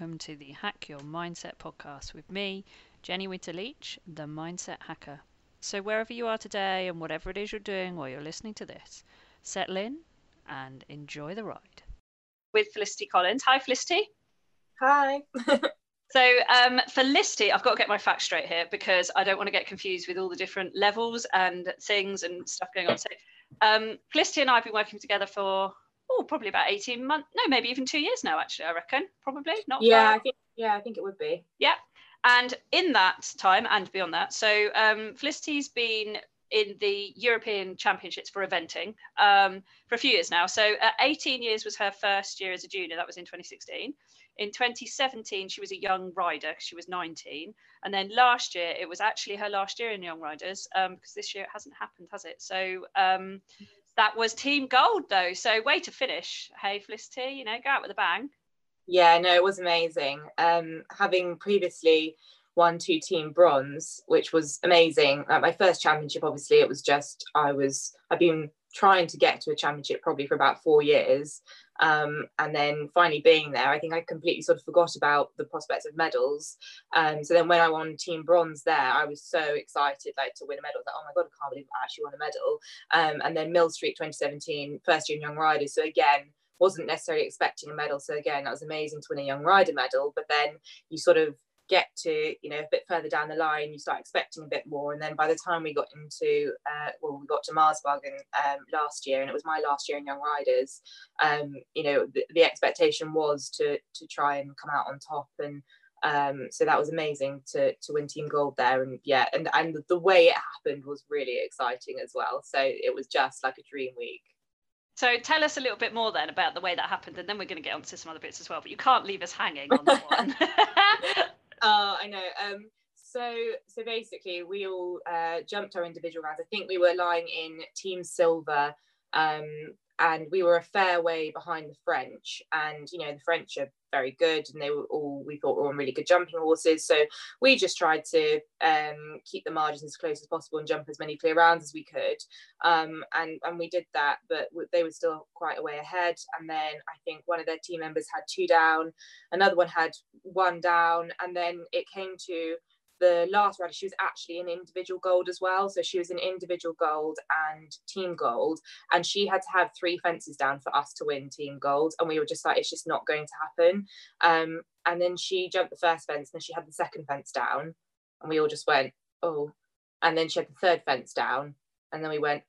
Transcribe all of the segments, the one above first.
and welcome to the Hack Your Mindset podcast with me, Jenny Winter Leach, the Mindset Hacker. So, wherever you are today and whatever it is you're doing while you're listening to this, settle in and enjoy the ride. With Felicity Collins. Hi, Felicity. Hi. so, um, Felicity, I've got to get my facts straight here because I don't want to get confused with all the different levels and things and stuff going on. So, um, Felicity and I have been working together for oh, probably about 18 months. No, maybe even two years now, actually, I reckon. Probably not. Yeah, far. I think, yeah, I think it would be. Yeah. And in that time and beyond that, so um, Felicity's been in the European Championships for eventing um, for a few years now. So uh, 18 years was her first year as a junior. That was in 2016. In 2017, she was a young rider. She was 19. And then last year, it was actually her last year in Young Riders um, because this year it hasn't happened, has it? So um, that was team gold though. So way to finish. Hey Felicity, you know, go out with a bang. Yeah, no, it was amazing. Um, having previously won two team bronze, which was amazing. Like my first championship, obviously, it was just I was I've been trying to get to a championship probably for about four years. Um, and then finally being there, I think I completely sort of forgot about the prospects of medals. Um, so then when I won team bronze there, I was so excited like to win a medal. Like, oh my god, I can't believe I actually won a medal. Um, and then Millstreet 2017, first year in Young Riders. So again, wasn't necessarily expecting a medal. So again, that was amazing to win a Young Rider medal. But then you sort of get to you know a bit further down the line you start expecting a bit more and then by the time we got into uh, well we got to Maarsbergen um, last year and it was my last year in young riders um, you know the, the, expectation was to to try and come out on top and um, so that was amazing to to win team gold there and yeah and and the way it happened was really exciting as well so it was just like a dream week so tell us a little bit more then about the way that happened, and then we're going to get on to some other bits as well. But you can't leave us hanging on that one. oh, I know. Um, so so basically, we all uh, jumped our individual rounds. I think we were lying in Team Silver, um, and we were a fair way behind the French. And you know, the French are very good, and they were all we thought were on really good jumping horses. So we just tried to um, keep the margins as close as possible and jump as many clear rounds as we could. Um, and and we did that, but they were still quite a way ahead. And then I think one of their team members had two down, another one had one down, and then it came to the last rider, she was actually an individual gold as well. So she was an individual gold and team gold. And she had to have three fences down for us to win team gold. And we were just like, it's just not going to happen. Um, and then she jumped the first fence, and then she had the second fence down. And we all just went, oh. And then she had the third fence down. And then we went,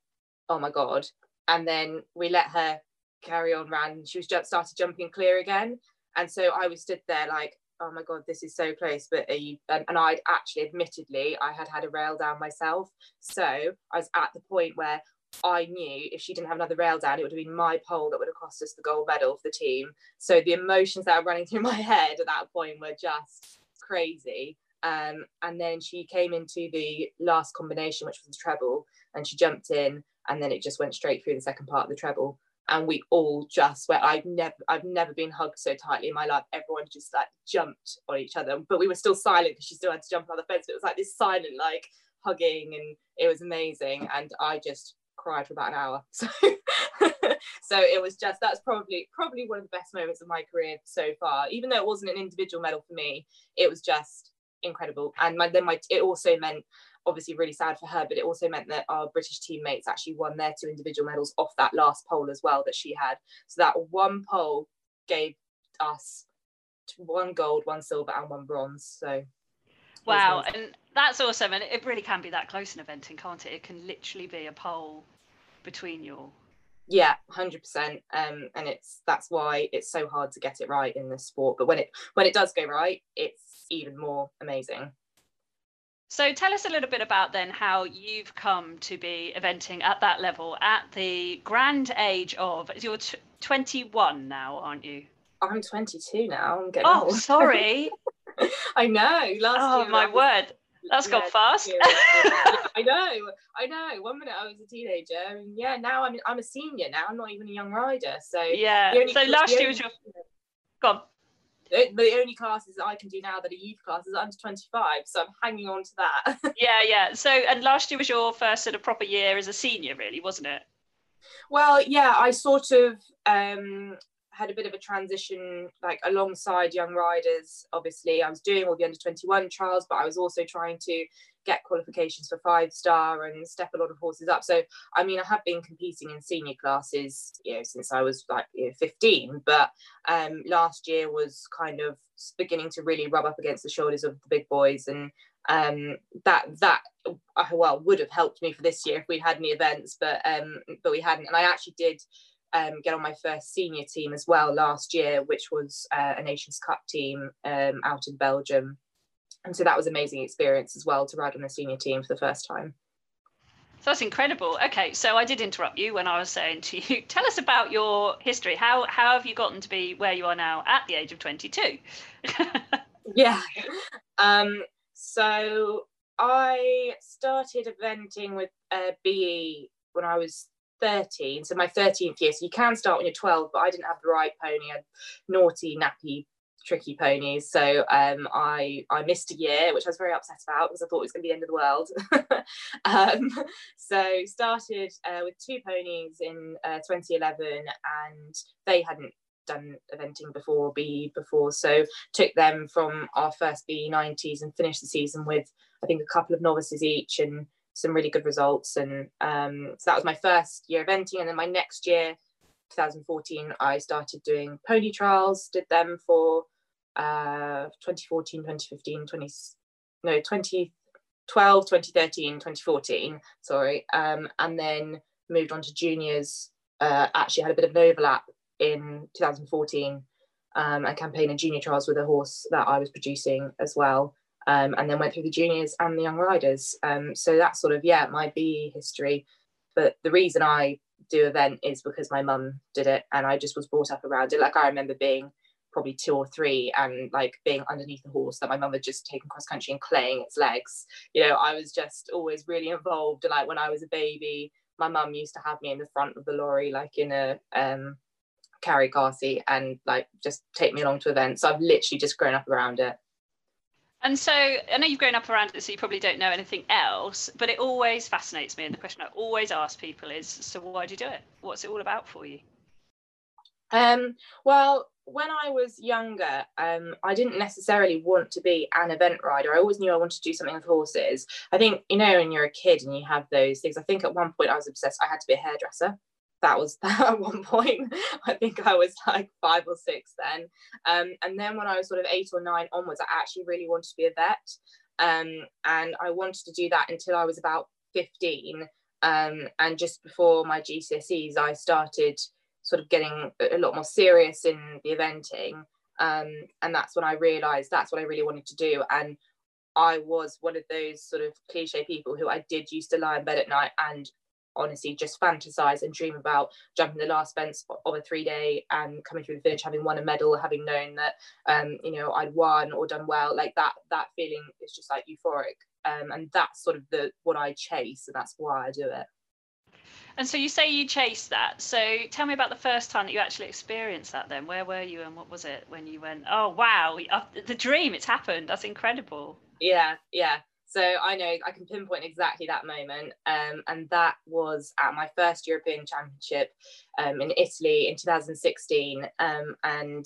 oh my God. And then we let her carry on round. She was just started jumping clear again. And so I was stood there like, oh my god this is so close but are you and, and i actually admittedly i had had a rail down myself so i was at the point where I knew if she didn't have another rail down, it would have been my pole that would have cost us the gold medal for the team. So the emotions that were running through my head at that point were just crazy. Um, and then she came into the last combination, which was the treble, and she jumped in, and then it just went straight through the second part of the treble and we all just went I've never I've never been hugged so tightly in my life. Everyone just like jumped on each other but we were still silent because she still had to jump on the fence but it was like this silent like hugging and it was amazing and I just cried for about an hour. So so it was just that's probably probably one of the best moments of my career so far. Even though it wasn't an individual medal for me it was just incredible. And my, then my it also meant obviously really sad for her, but it also meant that our British teammates actually won their two individual medals off that last pole as well that she had. So that one pole gave us one gold, one silver, and one bronze. So wow, and that's awesome. And it really can be that close in eventing, can't it? It can literally be a pole between your yeah 100% um and it's that's why it's so hard to get it right in this sport but when it when it does go right it's even more amazing so tell us a little bit about then how you've come to be eventing at that level at the grand age of you're t- 21 now, aren't you? I'm 22 now. I'm getting oh, old. sorry. I know. Last oh year, my word. That's yeah, gone fast. I know, I know. One minute I was a teenager, and yeah, now I'm I'm a senior now. I'm not even a young rider. So yeah. So last year was your. Gone the only classes that I can do now that are youth classes are under 25 so I'm hanging on to that. Yeah yeah. So and last year was your first sort of proper year as a senior really wasn't it? Well yeah I sort of um had a bit of a transition like alongside young riders obviously. I was doing all the under 21 trials but i was also trying to get qualifications for five star and step a lot of horses up so i mean i have been competing in senior classes you know since i was like you know, 15 but um last year was kind of beginning to really rub up against the shoulders of the big boys and um that that uh, well would have helped me for this year if we'd had any events but um but we hadn't and i actually did um, get on my first senior team as well last year, which was uh, a Nations Cup team um, out in Belgium. And so that was an amazing experience as well to ride on the senior team for the first time. So that's incredible. Okay, so I did interrupt you when I was saying to you, tell us about your history. How how have you gotten to be where you are now at the age of 22? yeah. Um, so I started eventing with uh, BE when I was 13, so my 13th year. So you can start when you're 12, but I didn't have the right pony. I had naughty, nappy, tricky ponies. So um, I I missed a year, which I was very upset about because I thought it was going to be the end of the world. um, so started uh, with two ponies in uh, 2011, and they hadn't done eventing before BE before, so took them from our first BE 90s and finished the season with I think a couple of novices each and some really good results. And um, so that was my first year eventing. And then my next year, 2014, I started doing pony trials, did them for uh, 2014, 2015, 20, no, 2012, 2013, 2014, sorry. Um, and then moved on to juniors. Uh, actually had a bit of an overlap in 2014 um, and campaign in junior trials with a horse that I was producing as well um, and then went through the juniors and the young riders. Um, so that's sort of, yeah, my BE history. But the reason I do event is because my mum did it and I just was brought up around it. Like I remember being probably two or three and like being underneath the horse that my mum had just taken cross country and claying its legs. You know, I was just always really involved. And like when I was a baby, my mum used to have me in the front of the lorry, like in a um, carry car seat and like just take me along to events. So I've literally just grown up around it. And so I know you've grown up around it, so you probably don't know anything else, but it always fascinates me. And the question I always ask people is so why do you do it? What's it all about for you? Um, well, when I was younger, um, I didn't necessarily want to be an event rider. I always knew I wanted to do something with horses. I think, you know, when you're a kid and you have those things, I think at one point I was obsessed, I had to be a hairdresser that was that at one point. I think I was like five or six then. Um, and then when I was sort of eight or nine onwards, I actually really wanted to be a vet. Um, and I wanted to do that until I was about 15. Um, and just before my GCSEs, I started sort of getting a lot more serious in the eventing. Um, and that's when I realized that's what I really wanted to do. And I was one of those sort of cliche people who I did used to lie in bed at night and honestly just fantasize and dream about jumping the last fence of a three day and coming through the finish having won a medal having known that um you know i'd won or done well like that that feeling is just like euphoric um and that's sort of the what i chase and that's why i do it and so you say you chased that so tell me about the first time that you actually experienced that then where were you and what was it when you went oh wow uh, the dream it's happened that's incredible yeah yeah so I know I can pinpoint exactly that moment. Um, and that was at my first European Championship um, in Italy in 2016. Um, and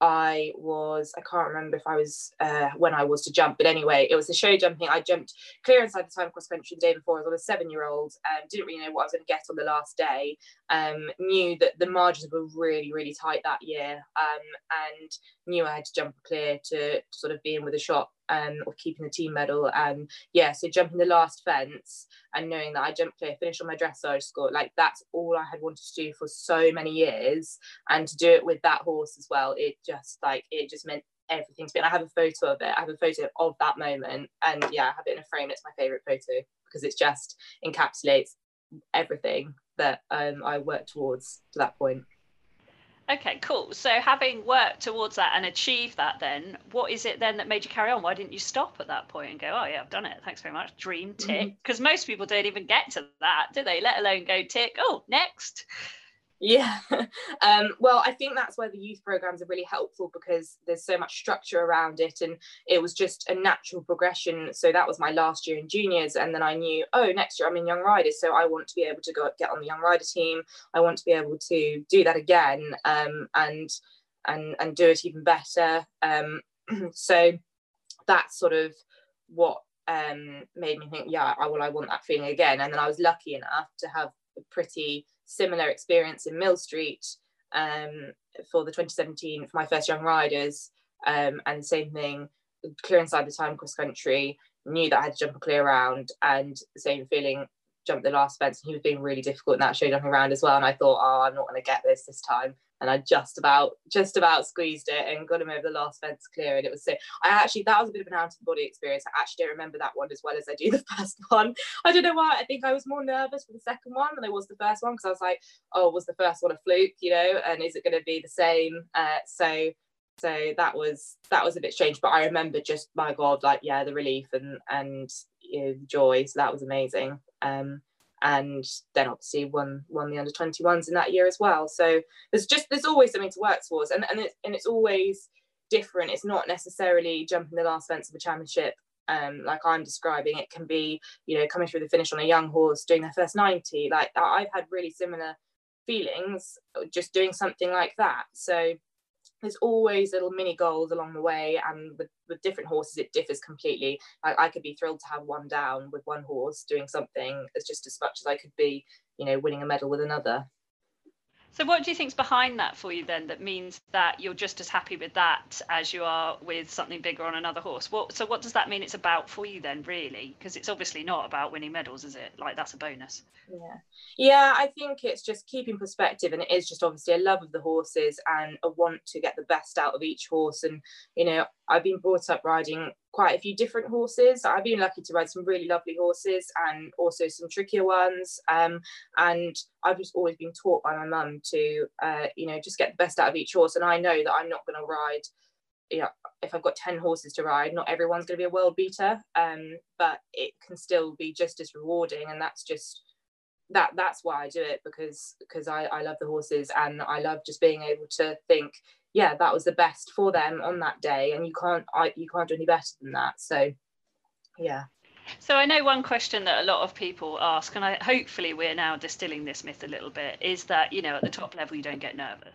I was, I can't remember if I was uh, when I was to jump, but anyway, it was the show jumping. I jumped clear inside the time cross country the day before. I was a seven year old, um, didn't really know what I was going to get on the last day. Um, knew that the margins were really, really tight that year, um, and knew I had to jump clear to, to sort of be in with a shot um, of keeping the team medal. And yeah, so jumping the last fence and knowing that I jumped clear, finished on my dressage score, like that's all I had wanted to do for so many years. And to do it with that horse as well, it just like it just meant everything to me. And I have a photo of it. I have a photo of that moment, and yeah, I have it in a frame. It's my favorite photo because it just encapsulates everything that um, I worked towards to that point. Okay, cool. So having worked towards that and achieved that, then what is it then that made you carry on? Why didn't you stop at that point and go, "Oh yeah, I've done it. Thanks very much. Dream tick." Because mm-hmm. most people don't even get to that, do they? Let alone go tick. Oh, next. Yeah, um, well, I think that's where the youth programs are really helpful because there's so much structure around it, and it was just a natural progression. So that was my last year in juniors, and then I knew, oh, next year I'm in Young Riders, so I want to be able to go get on the Young Rider team. I want to be able to do that again, um, and and and do it even better. Um, so that's sort of what um, made me think, yeah, I, well, I want that feeling again. And then I was lucky enough to have a pretty similar experience in Millstreet um, for the 2017 for my first Young Riders, um, and the same thing, clear inside the time cross country. Knew that I had to jump a clear round, and the same feeling jumped the last fence. And he was being really difficult in that show jumping around as well. And I thought, oh, I'm not going to get this this time and I just about just about squeezed it and got him over the last fence clear. And it was so I actually that was a bit of an out of body experience. I actually don't remember that one as well as I do the first one. I don't know why. I think I was more nervous for the second one than I was the first one because I was like, oh, was the first one a fluke, you know? And is it going to be the same? Uh, so so that was that was a bit strange. But I remember just my God, like yeah, the relief and and you know, joy. So that was amazing. Um, and then obviously won won the under 21s in that year as well. So there's just there's always something to work towards. And and, it, and it's always different. It's not necessarily jumping the last fence of a championship. Um, like I'm describing it can be you know coming through the finish on a young horse doing their first 90 like I've had really similar feelings just doing something like that. So there's always little mini goals along the way and with, with different horses it differs completely. I, I could be thrilled to have one down with one horse doing something as just as much as i could be you know winning a medal with another so what do you think's behind that for you then that means that you're just as happy with that as you are with something bigger on another horse? What so what does that mean it's about for you then really? Because it's obviously not about winning medals, is it? Like that's a bonus. Yeah. Yeah, I think it's just keeping perspective and it is just obviously a love of the horses and a want to get the best out of each horse and you know, I've been brought up riding quite a few different horses. I've been lucky to ride some really lovely horses and also some trickier ones. Um, and I've just always been taught by my mum to, uh, you know, just get the best out of each horse. And I know that I'm not going to ride. You know, if I've got 10 horses to ride, not everyone's going to be a world beater, um, but it can still be just as rewarding. And that's just that that's why I do it because because I, I love the horses and I love just being able to think yeah, that was the best for them on that day, and you can't I, you can't do any better than that. So, yeah. So I know one question that a lot of people ask, and I, hopefully we're now distilling this myth a little bit, is that you know at the top level you don't get nervous.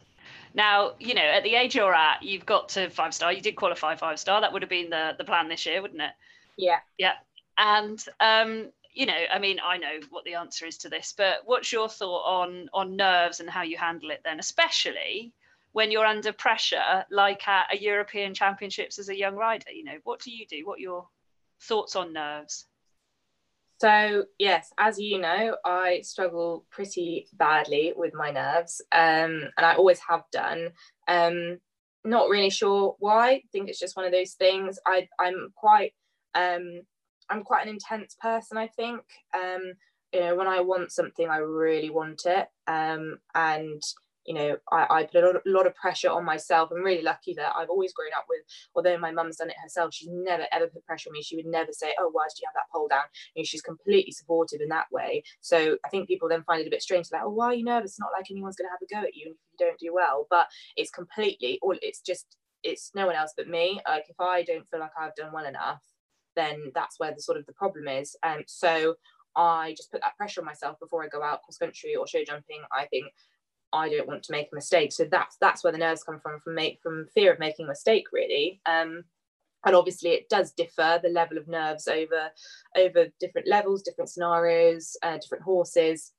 Now you know at the age you're at, you've got to five star. You did qualify five star. That would have been the the plan this year, wouldn't it? Yeah. Yeah. And um, you know, I mean, I know what the answer is to this, but what's your thought on on nerves and how you handle it then, especially when you're under pressure, like at a European Championships as a young rider? You know, what do you do? What your thoughts on nerves? So yes, as you know, I struggle pretty badly with my nerves, um, and I always have done. Um, not really sure why. I think it's just one of those things. I I'm quite um, I'm quite an intense person. I think um, you know when I want something, I really want it, um, and you know, I, I put a lot, of pressure on myself. I'm really lucky that I've always grown up with, although my mum's done it herself, she's never ever put pressure on me. She would never say, Oh, why did you have that pole down? You know, she's completely supportive in that way. So I think people then find it a bit strange, to like, Oh, why are you nervous? It's not like anyone's going to have a go at you if you don't do well. But it's completely, all it's just, it's no one else but me. Like if I don't feel like I've done well enough, then that's where the sort of the problem is. And um, so I just put that pressure on myself before I go out cross country or show jumping. I think I don't want to make a mistake. So that's that's where the nerves come from from make from fear of making a mistake really. Um, and obviously it does differ the level of nerves over over different levels, different scenarios, uh, different horses.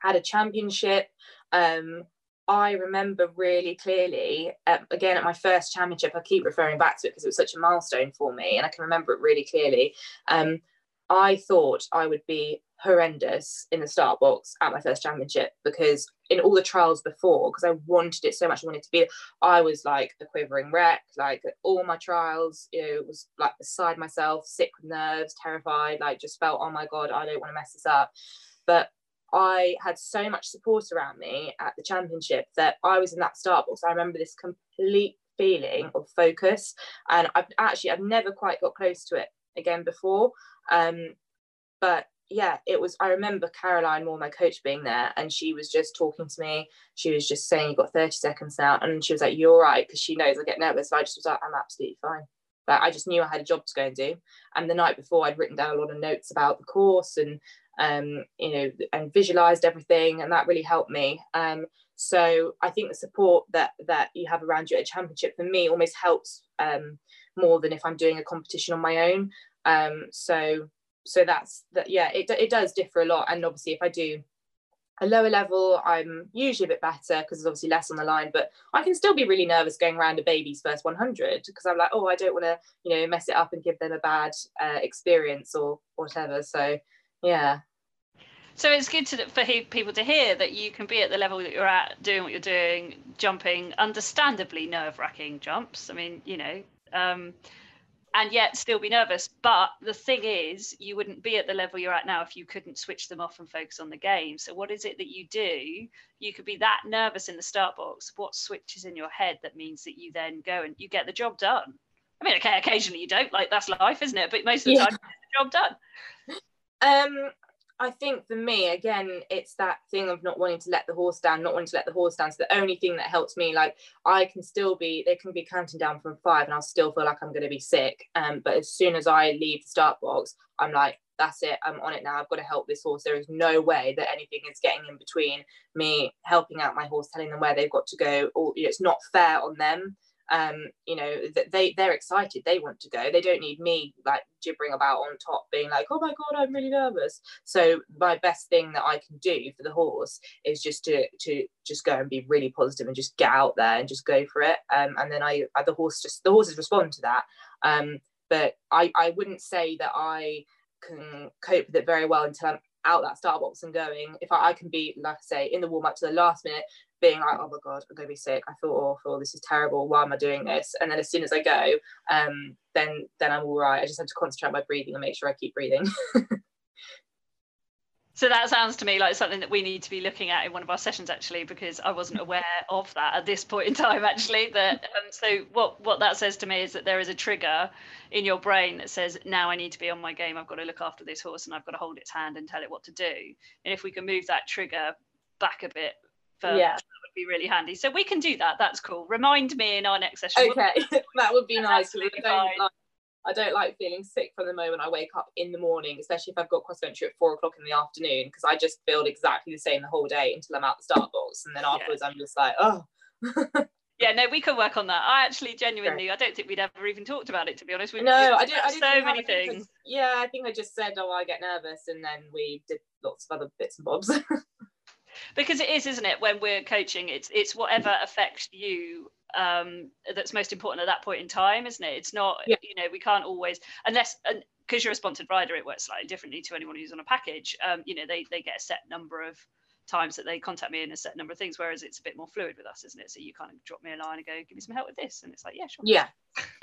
Had a championship. Um, I remember really clearly, uh, again at my first championship, I keep referring back to it because it was such a milestone for me, and I can remember it really clearly. Um, I thought I would be horrendous in the start box at my first championship because in all the trials before, because I wanted it so much, I wanted to be, I was like a quivering wreck. Like all my trials, you know, it was like beside myself, sick with nerves, terrified, like just felt, oh my God, I don't want to mess this up. But I had so much support around me at the championship that I was in that start box. I remember this complete feeling of focus. And I've actually, I've never quite got close to it again before. Um, but yeah, it was. I remember Caroline Moore, my coach, being there, and she was just talking to me. She was just saying, "You got 30 seconds now," and she was like, "You're right," because she knows I get nervous. So I just was like, "I'm absolutely fine." But I just knew I had a job to go and do. And the night before, I'd written down a lot of notes about the course and um, you know, and visualized everything, and that really helped me. Um, so I think the support that that you have around you at a championship for me almost helps um, more than if I'm doing a competition on my own. Um, so so that's that. Yeah, it it does differ a lot, and obviously if I do a lower level, I'm usually a bit better because there's obviously less on the line, but I can still be really nervous going around a baby's first 100 because I'm like, oh, I don't want to, you know, mess it up and give them a bad uh, experience or whatever. So, yeah. So it's good to, for people to hear that you can be at the level that you're at, doing what you're doing, jumping understandably nerve-wracking jumps. I mean, you know, um, and yet still be nervous. But the thing is, you wouldn't be at the level you're at now if you couldn't switch them off and focus on the game. So, what is it that you do? You could be that nervous in the start box. What switches in your head that means that you then go and you get the job done? I mean, okay, occasionally you don't, like that's life, isn't it? But most of the yeah. time, the job done. Um, I think for me, again, it's that thing of not wanting to let the horse down, not wanting to let the horse down. So the only thing that helps me, like I can still be, they can be counting down from five and I'll still feel like I'm going to be sick. Um, but as soon as I leave the start box, I'm like, that's it, I'm on it now. I've got to help this horse. There is no way that anything is getting in between me helping out my horse, telling them where they've got to go, or you know, it's not fair on them um, you know, they they're excited, they want to go. They don't need me like gibbering about on top, being like, oh my god, I'm really nervous. So my best thing that I can do for the horse is just to to just go and be really positive and just get out there and just go for it. Um, and then I, I the horse just the horses respond to that. Um, but I I wouldn't say that I can cope with it very well until I'm out that box and going. If I, I can be, like I say, in the warm up to the last minute, being like, oh my god, I'm gonna be sick. I feel awful. This is terrible. Why am I doing this? And then as soon as I go, um, then then I'm all right. I just have to concentrate on my breathing and make sure I keep breathing. so that sounds to me like something that we need to be looking at in one of our sessions actually, because I wasn't aware of that at this point in time actually. That um, so what what that says to me is that there is a trigger in your brain that says now I need to be on my game. I've got to look after this horse and I've got to hold its hand and tell it what to do. And if we can move that trigger back a bit for yeah. that would be really handy. So we can do that. That's cool. Remind me in our next session. Okay, that would be nice. I don't, like, don't feeling sick from the moment I wake up in the morning, especially if I've got cross country at four o'clock in the afternoon, because I just feel exactly the same the whole day until I'm out the start box, and then afterwards yeah. I'm just like, oh. yeah, no, we can work on that. I actually genuinely, I don't think we'd ever even talked about it to be honest. We, no, I did. I so many things. I, yeah, I think I just said, oh, I get nervous, and then we did lots of other bits and bobs. because it is isn't it when we're coaching it's it's whatever affects you um that's most important at that point in time isn't it? It's not yeah. you know we can't always unless because you're a sponsored rider it works slightly differently to anyone who's on a package. Um you know they they get a set number of times that they contact me in a set number of things whereas it's a bit more fluid with us isn't it? So you kind of drop me a line and go give me some help with this. And it's like yeah sure. Yeah.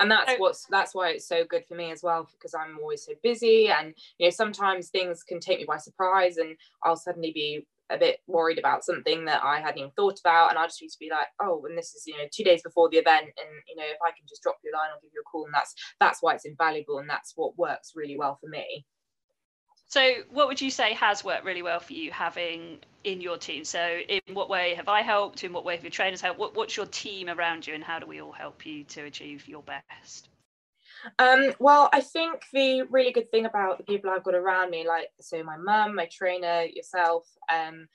And that's so, what's that's why it's so good for me as well because i'm always so busy and you know sometimes things can take me by surprise and i'll suddenly be a bit worried about something that I hadn't even thought about. And I just used to be like, oh, and this is, you know, two days before the event. And, you know, if I can just drop you a line, I'll give you a call. And that's that's why it's invaluable. And that's what works really well for me. So, what would you say has worked really well for you having in your team? So, in what way have I helped? In what way have your trainers helped? What, what's your team around you, and how do we all help you to achieve your best? Um, well, I think the really good thing about the people I've got around me, like so my mum, my trainer, yourself, um,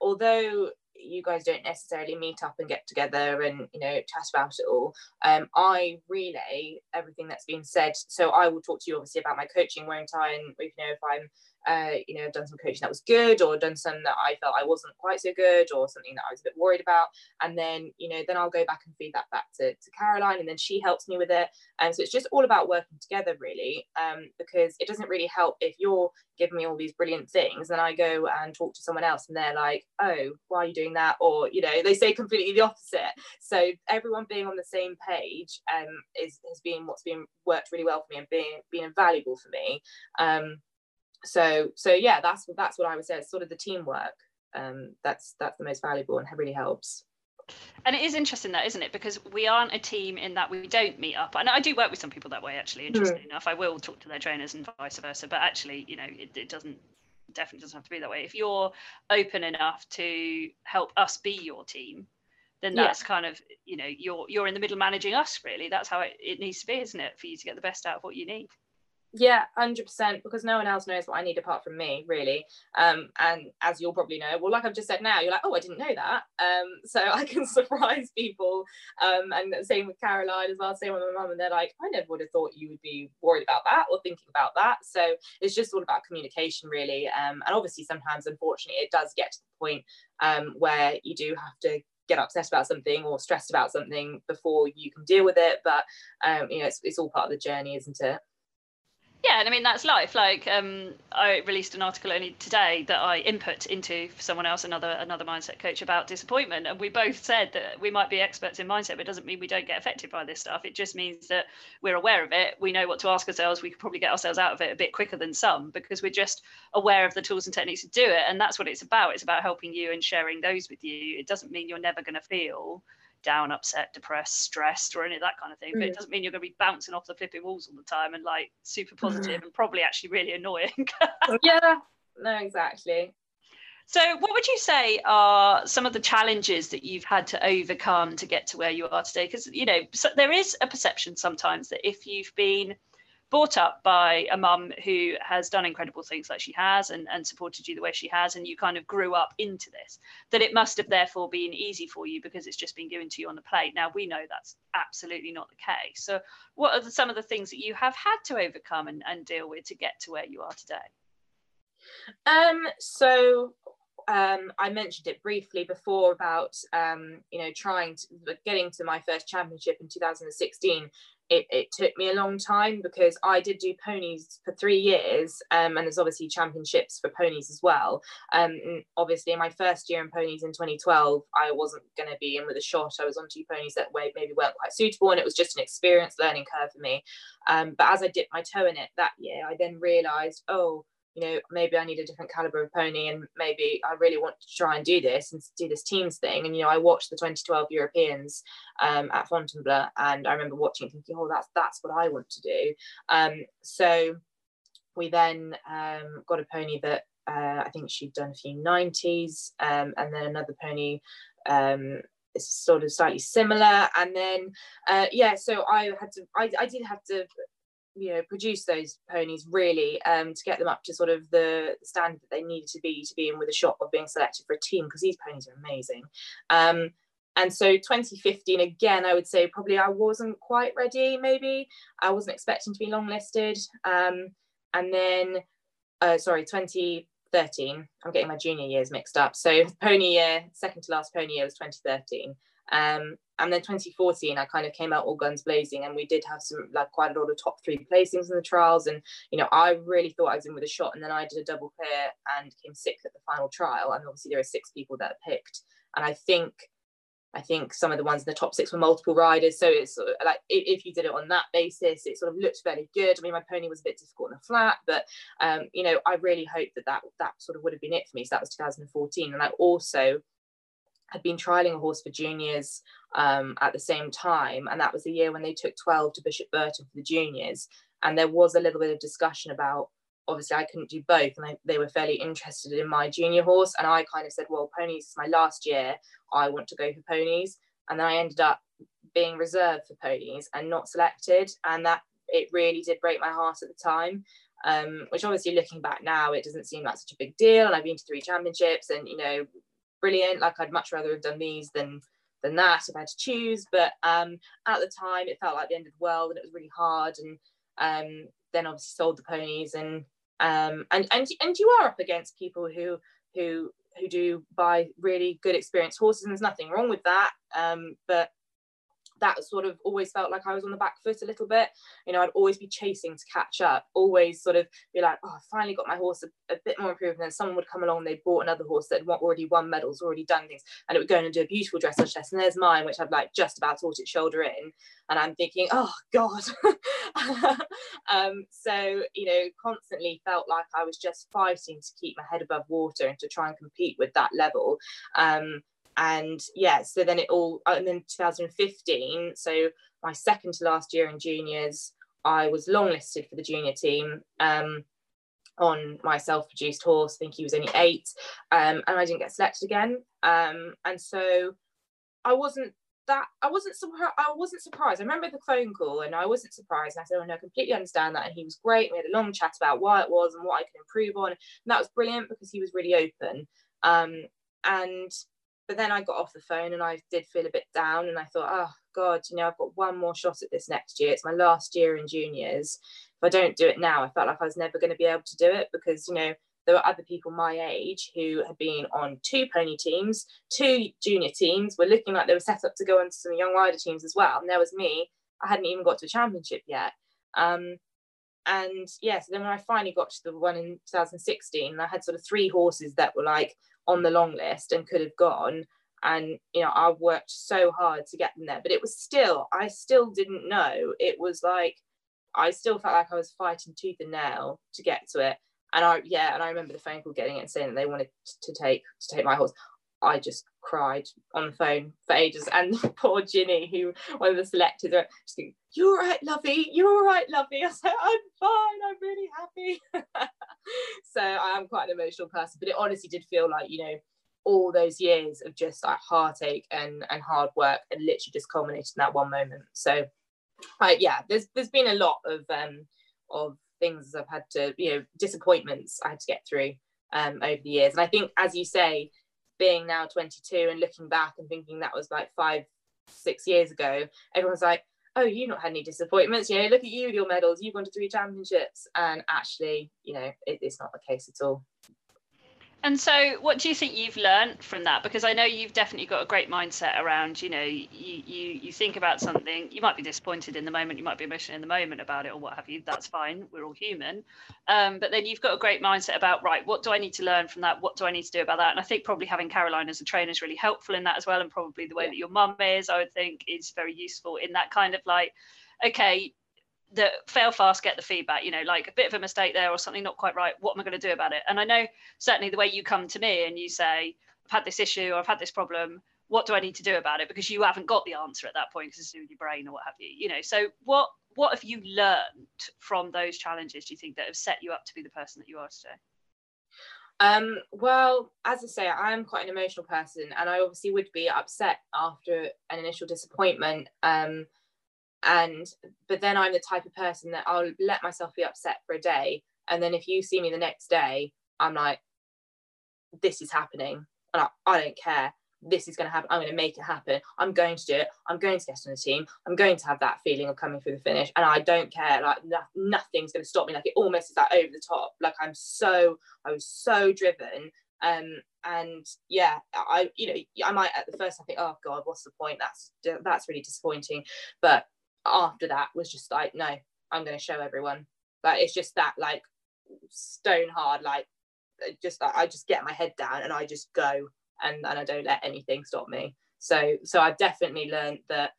although you guys don't necessarily meet up and get together and you know chat about it all um, i relay everything that's been said. So i will talk to you obviously about my coaching won't i? And you know if i'm uh, you know, done some coaching that was good or done some that I felt I wasn't quite so good or something that I was a bit worried about. And then, you know, then I'll go back and feed that back to, to Caroline and then she helps me with it. And so it's just all about working together really, um, because it doesn't really help if you're giving me all these brilliant things and I go and talk to someone else and they're like, oh, why are you doing that? Or, you know, they say completely the opposite. So everyone being on the same page um, is has been what's been worked really well for me and being being invaluable for me. Um, so so yeah that's that's what i would say. It's sort of the teamwork um that's that's the most valuable and really helps. And it is interesting that isn't it? Because we aren't a team in that we don't meet up. And i do work with some people that way actually interesting mm. enough. I will talk to their trainers and vice versa but actually you know it, it doesn't definitely doesn't have to be that way. If you're open enough to help us be your team then that's yeah. kind of you know you're you're in the middle managing us really. That's how it, it needs to be isn't it? For you to get the best out of what you need yeah, hundred percent. Because no one else knows what I need apart from me, really. Um, and as you'll probably know, well, like I've just said now, you're like, oh, I didn't know that. Um, so I can surprise people. Um, and same with Caroline as well. Same with my mum, and they're like, I never would have thought you would be worried about that or thinking about that. So it's just all about communication, really. Um, and obviously, sometimes, unfortunately, it does get to the point um, where you do have to get upset about something or stressed about something before you can deal with it. But um, you know, it's, it's all part of the journey, isn't it? Yeah, and I mean that's life. Like um, I released an article only today that I input into for someone else, another another mindset coach about disappointment, and we both said that we might be experts in mindset, but it doesn't mean we don't get affected by this stuff. It just means that we're aware of it. We know what to ask ourselves. We could probably get ourselves out of it a bit quicker than some because we're just aware of the tools and techniques to do it, and that's what it's about. It's about helping you and sharing those with you. It doesn't mean you're never going to feel down, upset, depressed, stressed, or any of that kind of thing. Mm. But it mm. doesn't mean you're going to be bouncing off the flipping walls all the time and like super positive and probably actually really annoying. yeah, no, exactly. So, what would you say are some of the challenges that you've had to overcome to get to where you are today? Because, you know, so there is a perception sometimes that if you've been brought up by a mum who has done incredible things like she has and, and supported you the way she has, and you kind of grew up into this, that it must have therefore been easy for you because it's just been given to you on the plate. Now, we know that's absolutely not the case. So, what are the, some of the things that you have had to overcome and, and deal with to get to where you are today? Um, so um, I mentioned it briefly before about um, you know trying to getting to my first championship in 2016 it, it, took me a long time because I did do ponies for three years, um, and there's obviously championships for ponies as well. Um, obviously, my first year in ponies in 2012, I wasn't going to be in with a shot. I was on two ponies that maybe weren't quite suitable, and it was just an experience learning curve for me. Um, but as I dipped my toe in it that year, I then realised, oh, you know, maybe I need a different caliber of pony and maybe I really want to try and do this and do this teams thing. And, you know, I watched the 2012 Europeans um, at Fontainebleau and I remember watching thinking, oh, that's, that's what I want to do. Um, so we then um, got a pony that uh, I think she'd done a few 90s um, and then another pony um, is sort of slightly similar and then uh, yeah so i had to I, I did have to you know produce those ponies really um, to get them up to sort of the standard that they needed to be to be in with a shot of being selected for a team because these ponies are amazing. Um, and so 2015 again i would say probably i wasn't quite ready maybe. I wasn't expecting to be longlisted. Um, and then uh, sorry 2013 i'm getting my junior years mixed up. So pony year second to last pony year was 2013 um, and then 2014, I kind of came out all guns blazing, and we did have some like quite a lot of top three placings in the trials. And you know, I really thought I was in with a shot, and then I did a double clear and came sixth at the final trial. And obviously, there are six people that are picked, and I think. I think some of the ones in the top six were multiple riders, so it's sort of like if you did it on that basis, it sort of looked fairly good. I mean, my pony was a bit difficult in the flat, but um, you know, I really hoped that that that sort of would have been it for me. So that was 2014, and I also had been trialing a horse for juniors um, at the same time. And that was the year when they took 12 to Bishop Burton for the juniors. And there was a little bit of discussion about obviously I couldn't do both. And I, they were fairly interested in my junior horse. And I kind of said, well, ponies is my last year. I want to go for ponies. And then I ended up being reserved for ponies and not selected. And that it really did break my heart at the time. Um, which obviously looking back now, it doesn't seem like such a big deal. And I've been to three championships and, you know, brilliant. Like I'd much rather have done these than than that if I had to choose. But um, at the time, it felt like the end of the world, and it was really hard. And um, then obviously sold the ponies, and um, and and and you are up against people who who who do buy really good experienced horses, and there's nothing wrong with that. Um, but that sort of always felt like I was on the back foot a little bit. You know, I'd always be chasing to catch up, always sort of be like, oh, I finally got my horse a, a bit more improved. And then someone would come along they bought another horse that had already won medals, already done things, and it would go in and do a beautiful dressage test. And there's mine, which I've like just about taught its shoulder in. And I'm thinking, oh God. um, so, you know, constantly felt like I was just fighting to keep my head above water and to try and compete with that level. Um, and yeah, so then it all, uh, and then 2015, so my second to last year in juniors, I was longlisted for the junior team um, on my self-produced horse. I think he was only eight, um, and I didn't get selected again. Um, and so I wasn't that I wasn't surprised. I wasn't surprised. I remember the phone call, and I wasn't surprised. And I said, "Oh no, I completely understand that." And he was great. We had a long chat about why it was and what I could improve on. And that was brilliant because he was really open. Um, and but then I got off the phone and I did feel a bit down, and I thought, "Oh God, you know, I've got one more shot at this next year. It's my last year in juniors. If I don't do it now, I felt like I was never going to be able to do it because you know." there were other people my age who had been on two pony teams, two junior teams, were looking like they were set up to go into some young rider teams as well. And there was me, I hadn't even got to a championship yet. Um, and yeah, so then when I finally got to the one in 2016, I had sort of three horses that were like on the long list and could have gone. And you know, I worked so hard to get them there, but it was still, I still didn't know. It was like I still felt like I was fighting tooth and nail to get to it and I yeah, and I remember the phone call getting it and saying that they wanted to take to take my horse. I just cried on the phone for ages. And poor Ginny, who one of the selectors, just think, "You're right, Lovey. You're all right, Lovey." I said, "I'm fine. I'm really happy." so I am quite an emotional person, but it honestly did feel like you know all those years of just like heartache and and hard work and literally just culminated in that one moment. So, uh, yeah, there's there's been a lot of um of things I've had to, you know, disappointments I had to get through um, over the years. And I think, as you say, being now 22 and looking back and thinking that was like five, six years ago, everyone's like, oh, you've not had any disappointments. You know, look at you with your medals. You've gone to three championships. And actually, you know, it, it's not the case at all. And so, what do you think you've learned from that? Because I know you've definitely got a great mindset around, you know, you, you, you think about something, you might be disappointed in the moment, you might be emotional in the moment about it or what have you. That's fine. We're all human. Um, but then you've got a great mindset about, right, what do I need to learn from that? What do I need to do about that? And I think probably having Caroline as a trainer is really helpful in that as well. And probably the way that your mum is, I would think, is very useful in that kind of like, okay, the fail fast get the feedback you know like a bit of a mistake there or something not quite right what am i going to do about it? And i know certainly the way you come to me and you say i've had this issue or i've had this problem what do i need to do about it? Because you haven't got the answer at that point because it's in your brain or what have you you know? So what what have you learned from those challenges do you think that have set you up to be the person that you are today? Um, well, as I say, I am quite an emotional person, and I obviously would be upset after an initial disappointment. Um, and but then i'm the type of person that i'll let myself be upset for a day. And then if you see me the next day i'm like this is happening. And i, I don't care. This is going to happen. I'm going to make it happen. I'm going to do it. I'm going to get on the team. I'm going to have that feeling of coming through the finish. And i don't care. Like no, nothing's going to stop me. Like it almost is like over the top. Like i'm so i was so driven. Um and yeah i you know i might at the first i think oh god what's the point? That's that's really disappointing. But after that was just like, no, I'm going to show everyone. Like it's just that like stone hard, like just I just get my head down and I just go and, and I don't let anything stop me. So so I've definitely learned that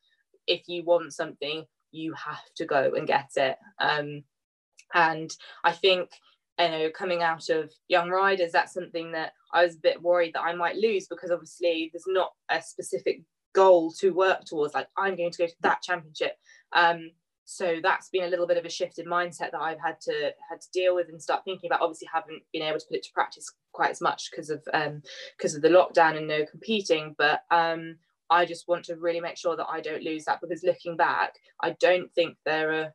if you want something, you have to go and get it. Um, and I think you know coming out of young riders that's something that i was a bit worried that i might lose because obviously there's not a specific goal to work towards like i'm going to go to that championship um, so that's been a little bit of a shifted mindset that I've had to had to deal with and start thinking about. Obviously, haven't been able to put it to practice quite as much because of um, because of the lockdown and no competing. But um, I just want to really make sure that I don't lose that because looking back, I don't think there are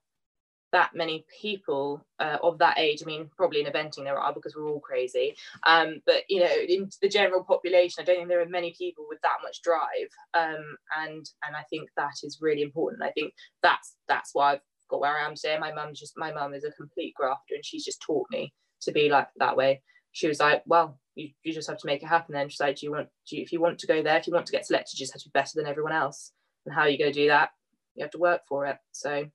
that many people uh, of that age. I mean, probably in eventing there are because we're all crazy. Um, but you know, in the general population, I don't think there are many people with that much drive. Um, and and I think that is really important. I think that's that's why I've got where I am today. My mum's just my mum is a complete grafter, and she's just taught me to be like that way. She was like, well, you, you just have to make it happen. Then she's like, do you want, do you, if you want to go there, if you want to get selected, you just have to be better than everyone else. And how are you going to do that? You have to work for it. So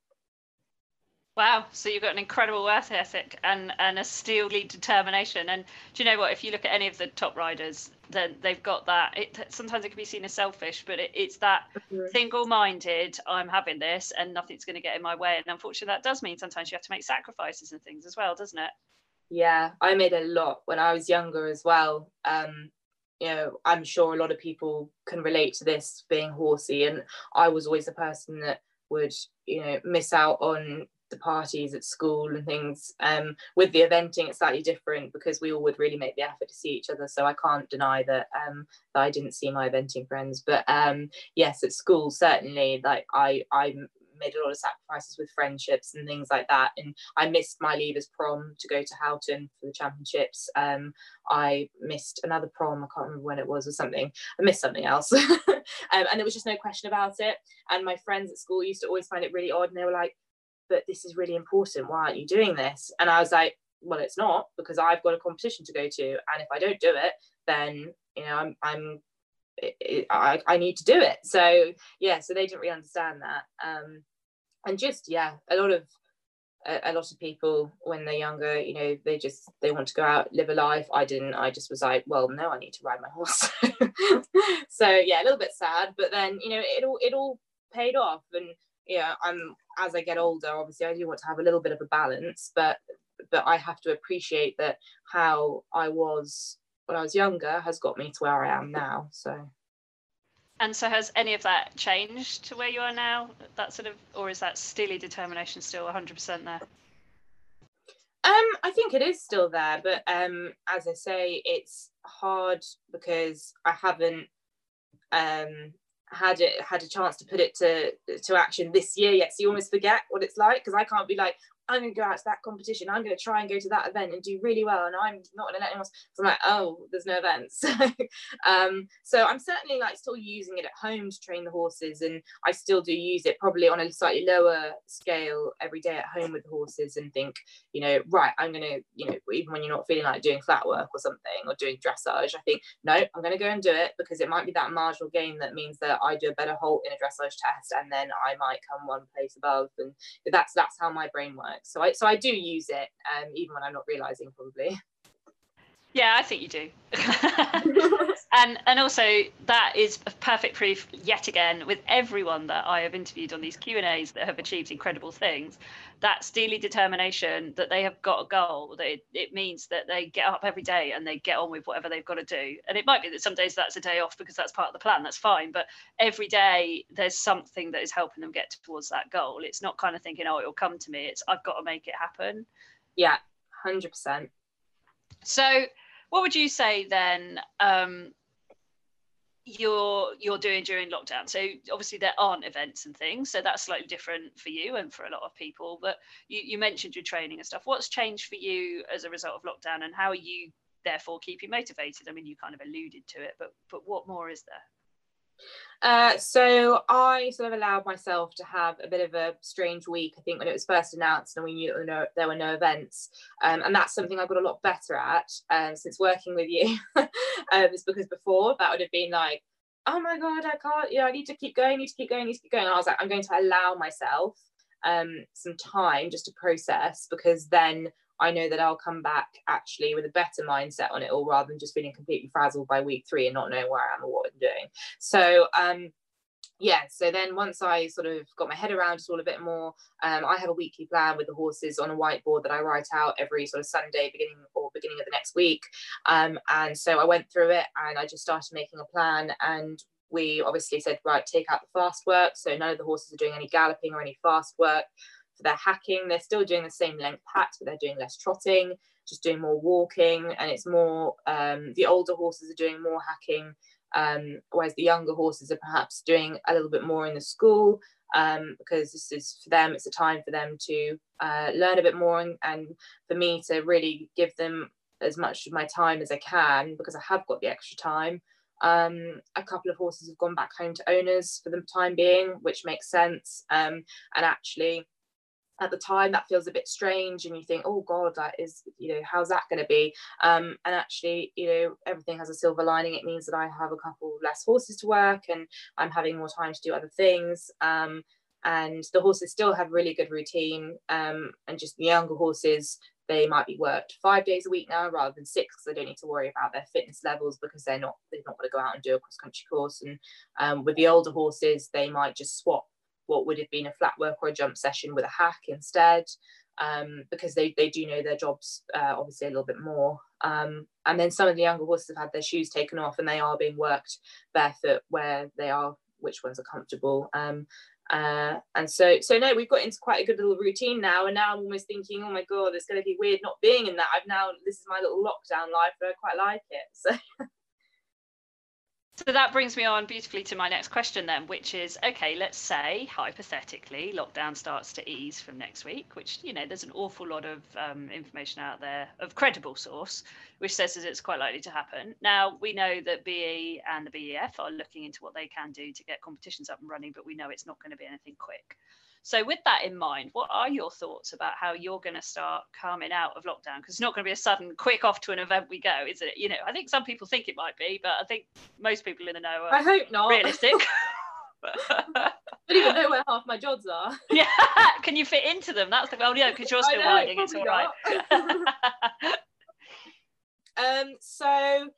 Wow, so you've got an incredible work ethic and, and a steely determination. And do you know what? If you look at any of the top riders, then they've got that. It, sometimes it can be seen as selfish, but it, it's that mm-hmm. single-minded. I'm having this, and nothing's going to get in my way. And unfortunately, that does mean sometimes you have to make sacrifices and things as well, doesn't it? Yeah, I made a lot when I was younger as well. Um, you know, I'm sure a lot of people can relate to this being horsey. And I was always the person that would, you know, miss out on the parties at school and things. Um, with the eventing, it's slightly different because we all would really make the effort to see each other. So I can't deny that um, that I didn't see my eventing friends. But um, yes, at school certainly, like I I made a lot of sacrifices with friendships and things like that. And I missed my leavers prom to go to Houghton for the championships. Um, I missed another prom. I can't remember when it was or something. I missed something else, um, and there was just no question about it. And my friends at school used to always find it really odd, and they were like, "But this is really important. Why aren't you doing this?" And I was like, "Well, it's not because I've got a competition to go to, and if I don't do it, then you know I'm I'm I, I need to do it. So yeah, so they didn't really understand that. Um, and just yeah a lot of a, a, lot of people when they're younger you know they just they want to go out live a life i didn't i just was like well no i need to ride my horse so yeah a little bit sad but then you know it all it all paid off and yeah i'm as i get older obviously i do want to have a little bit of a balance but but i have to appreciate that how i was when i was younger has got me to where i am now so and so has any of that changed to where you are now? That sort of, or is that steely determination still 100% there? Um, I think it is still there, but um, as I say, it's hard because I haven't um had it had a chance to put it to to action this year yet. So you almost forget what it's like because I can't be like, I'm going to go out to that competition. I'm going to try and go to that event and do really well. And I'm not going to let anyone. So I'm like, oh, there's no events. um, so I'm certainly like still using it at home to train the horses, and I still do use it probably on a slightly lower scale every day at home with the horses, and think, you know, right, I'm going to, you know, even when you're not feeling like doing flat work or something or doing dressage, I think, no, I'm going to go and do it because it might be that marginal gain that means that I do a better halt in a dressage test, and then I might come one place above, and that's that's how my brain works. So I so I do use it, um, even when I'm not realizing probably. Yeah, I think you do. and and also that is a perfect proof yet again with everyone that I have interviewed on these Q and A's that have achieved incredible things. That steely determination that they have got a goal. That it, it means that they get up every day and they get on with whatever they've got to do. And it might be that some days that's a day off because that's part of the plan. That's fine. But every day there's something that is helping them get towards that goal. It's not kind of thinking, oh, it'll come to me. It's I've got to make it happen. Yeah, hundred percent. So what would you say then um, you're you're doing during lockdown? So obviously there aren't events and things so that's slightly different for you and for a lot of people but you, you mentioned your training and stuff. What's changed for you as a result of lockdown and how are you therefore keeping motivated? I mean you kind of alluded to it but but what more is there uh, so I sort of allowed myself to have a bit of a strange week. I think when it was first announced and we knew there were no, there were no events, um, and that's something I got a lot better at um, since working with you. um, it's because before that would have been like, oh my god, I can't. Yeah, I need to keep going. Need to keep going. Need to keep going. And I was like, I'm going to allow myself um, some time just to process because then I know that I'll come back actually with a better mindset on it all rather than just feeling completely frazzled by week three and not knowing where I am or what I'm doing. So um yeah, so then once I sort of got my head around it all a bit more, um, I have a weekly plan with the horses on a whiteboard that I write out every sort of Sunday, beginning or beginning of the next week. Um, and so I went through it and I just started making a plan. And we obviously said, right, take out the fast work. So none of the horses are doing any galloping or any fast work their hacking. They're still doing the same length hacks, but they're doing less trotting, just doing more walking, and it's more um, the older horses are doing more hacking, um, whereas the younger horses are perhaps doing a little bit more in the school. Um, because this is for them, it's a time for them to uh, learn a bit more, and, and for me to really give them as much of my time as I can because I have got the extra time. Um, a couple of horses have gone back home to owners for the time being, which makes sense. Um, and actually, at the time that feels a bit strange and you think oh god that is you know how's that going to be? Um, and actually you know everything has a silver lining. It means that i have a couple less horses to work and i'm having more time to do other things um, and the horses still have really good routine um, and just the younger horses they might be worked five days a week now rather than six because they don't need to worry about their fitness levels because they're not they're not going to go out and do a cross country course. And um, with the older horses they might just swap what would have been a flat work or a jump session with a hack instead. um, because they, they do know their jobs uh, obviously a little bit more. Um, and then some of the younger horses have had their shoes taken off and they are being worked barefoot where they are, which ones are comfortable. Um, uh, and so, so no, we've got into quite a good little routine now. And now I'm almost thinking, oh my God, it's going to be weird not being in that. I've now, this is my little lockdown life, but I quite like it. So So that brings me on beautifully to my next question then, which is okay, let's say hypothetically lockdown starts to ease from next week, which, you know, there's an awful lot of um, information out there of credible source, which says that it's quite likely to happen. Now, we know that BE and the BEF are looking into what they can do to get competitions up and running, but we know it's not going to be anything quick. So, with that in mind, what are your thoughts about how you're going to start coming out of lockdown? Because it's not going to be a sudden, quick off to an event we go, is it? You know, I think some people think it might be, but I think most people in the know are I hope not. realistic. I don't even know where half my jobs are. yeah, can you fit into them? That's the well, yeah, because you're still know, riding. It's all right. um, so